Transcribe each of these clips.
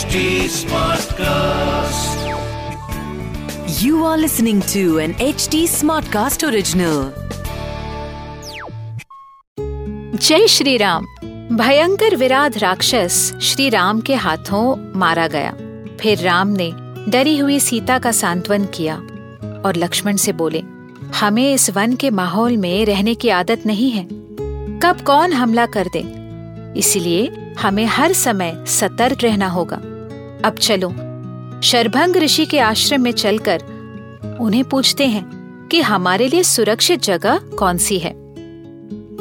HD Smartcast. You are listening to an HD Smartcast original. जय श्री राम भयंकर विराध राक्षस श्री राम के हाथों मारा गया फिर राम ने डरी हुई सीता का सांत्वन किया और लक्ष्मण से बोले, हमें इस वन के माहौल में रहने की आदत नहीं है कब कौन हमला कर दे इसलिए हमें हर समय सतर्क रहना होगा। अब चलो, शरभंग ऋषि के आश्रम में चलकर उन्हें पूछते हैं कि हमारे लिए सुरक्षित जगह कौन सी है।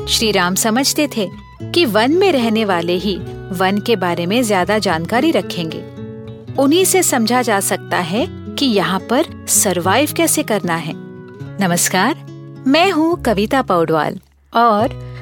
श्री राम समझते थे कि वन में रहने वाले ही वन के बारे में ज़्यादा जानकारी रखेंगे। उन्हीं से समझा जा सकता है कि यहाँ पर सरवाइव कैसे करना है। नमस्कार, मैं हूँ कविता पौडवाल और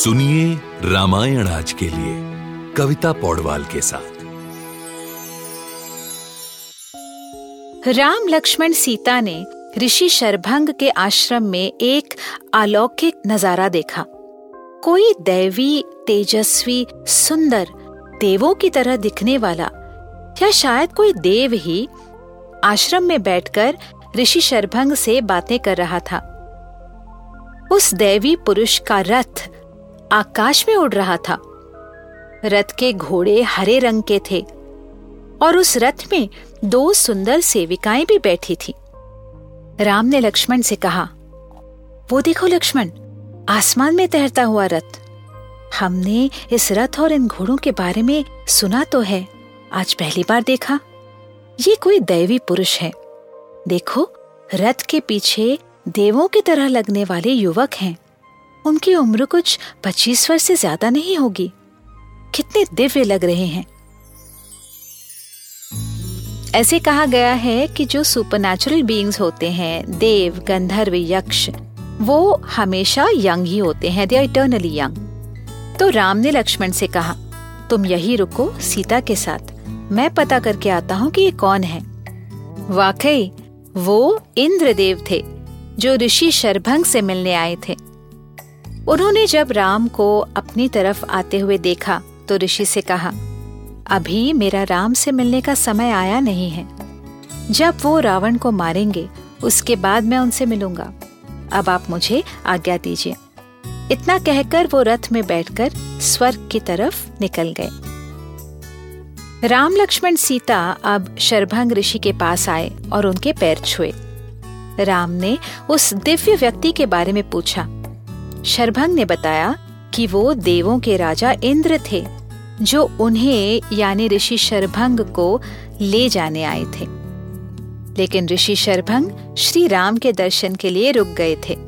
सुनिए रामायण आज के लिए, कविता पौडवाल के साथ। राम लक्ष्मण सीता ने ऋषि शरभंग के आश्रम में एक अलौकिक नज़ारा देखा। कोई दैवी, तेजस्वी, सुंदर, देवों की तरह दिखने वाला, या शायद कोई देव ही, आश्रम में बैठकर ऋषि शरभंग से बातें कर रहा था। उस दैवी पुरुष का रथ आकाश में उड़ रहा था। रथ के घोड़े हरे रंग के थे और उस रथ में दो सुंदर सेविकाएँ भी बैठी थी। राम ने लक्ष्मण से कहा, वो देखो लक्ष्मण, आसमान में तैरता हुआ रथ। हमने इस रथ और इन घोड़ों के बारे में सुना तो है, आज पहली बार देखा। ये कोई दैवी पुरुष है। देखो, रथ के पीछे देवों की तरह लगने वाले युवक हैं। उनकी उम्र कुछ पच्चीस वर्ष से ज़्यादा नहीं होगी। कितने दिव्य लग रहे हैं। ऐसे कहा गया है कि जो सुपरनेचुरल बीइंग्स होते हैं, देव, गंधर्व, यक्ष, वो हमेशा यंग ही होते हैं दे इटर्नली यंग तो राम ने लक्ष्मण से कहा, तुम यही रुको सीता के साथ। मैं पता करके आता हूँ कि ये कौन है। वाकई, वो इंद्रदेव थे, जो ऋषि शरभंग से मिलने आए थे। उन्होंने जब राम को अपनी तरफ़ आते हुए देखा तो ऋषि से कहा, अभी मेरा राम से मिलने का समय आया नहीं है। जब वो रावण को मारेंगे, उसके बाद मैं उनसे मिलूँगा। अब आप मुझे आज्ञा दीजिए। इतना कहकर वो रथ में बैठकर स्वर्ग की तरफ़ निकल गए। राम, लक्ष्मण, सीता अब शरभंग ऋषि के पास आए और उनके पैर छुए। राम ने उस दिव्य व्यक्ति के बारे में पूछा शरभंग ने बताया कि वो देवों के राजा इंद्र थे, जो उन्हें, यानी ऋषि शरभंग को ले जाने आए थे। लेकिन ऋषि शरभंग श्री राम के दर्शन के लिए रुक गए थे।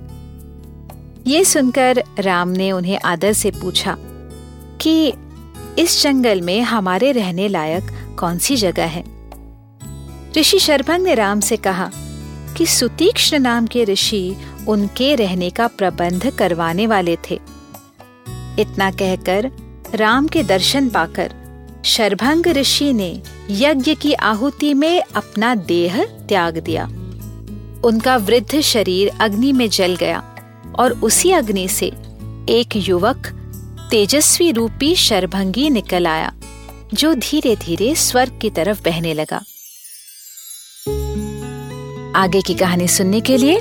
ये सुनकर राम ने उन्हें आदर से पूछा कि, इस जंगल में हमारे रहने लायक कौन सी जगह है? ऋषि शरभंग ने राम से कहा कि सुतीक्ष्ण नाम के ऋषि उनके रहने का प्रबंध करवाने वाले थे। इतना कहकर राम के दर्शन पाकर शरभंग ऋषि ने यज्ञ की आहुति में अपना देह त्याग दिया। उनका वृद्ध शरीर अग्नि में जल गया और उसी अग्नि से एक युवक तेजस्वी रूपी शरभंगी निकल आया, जो धीरे धीरे स्वर्ग की तरफ़ बहने लगा। आगे की कहानी सुनने के लिए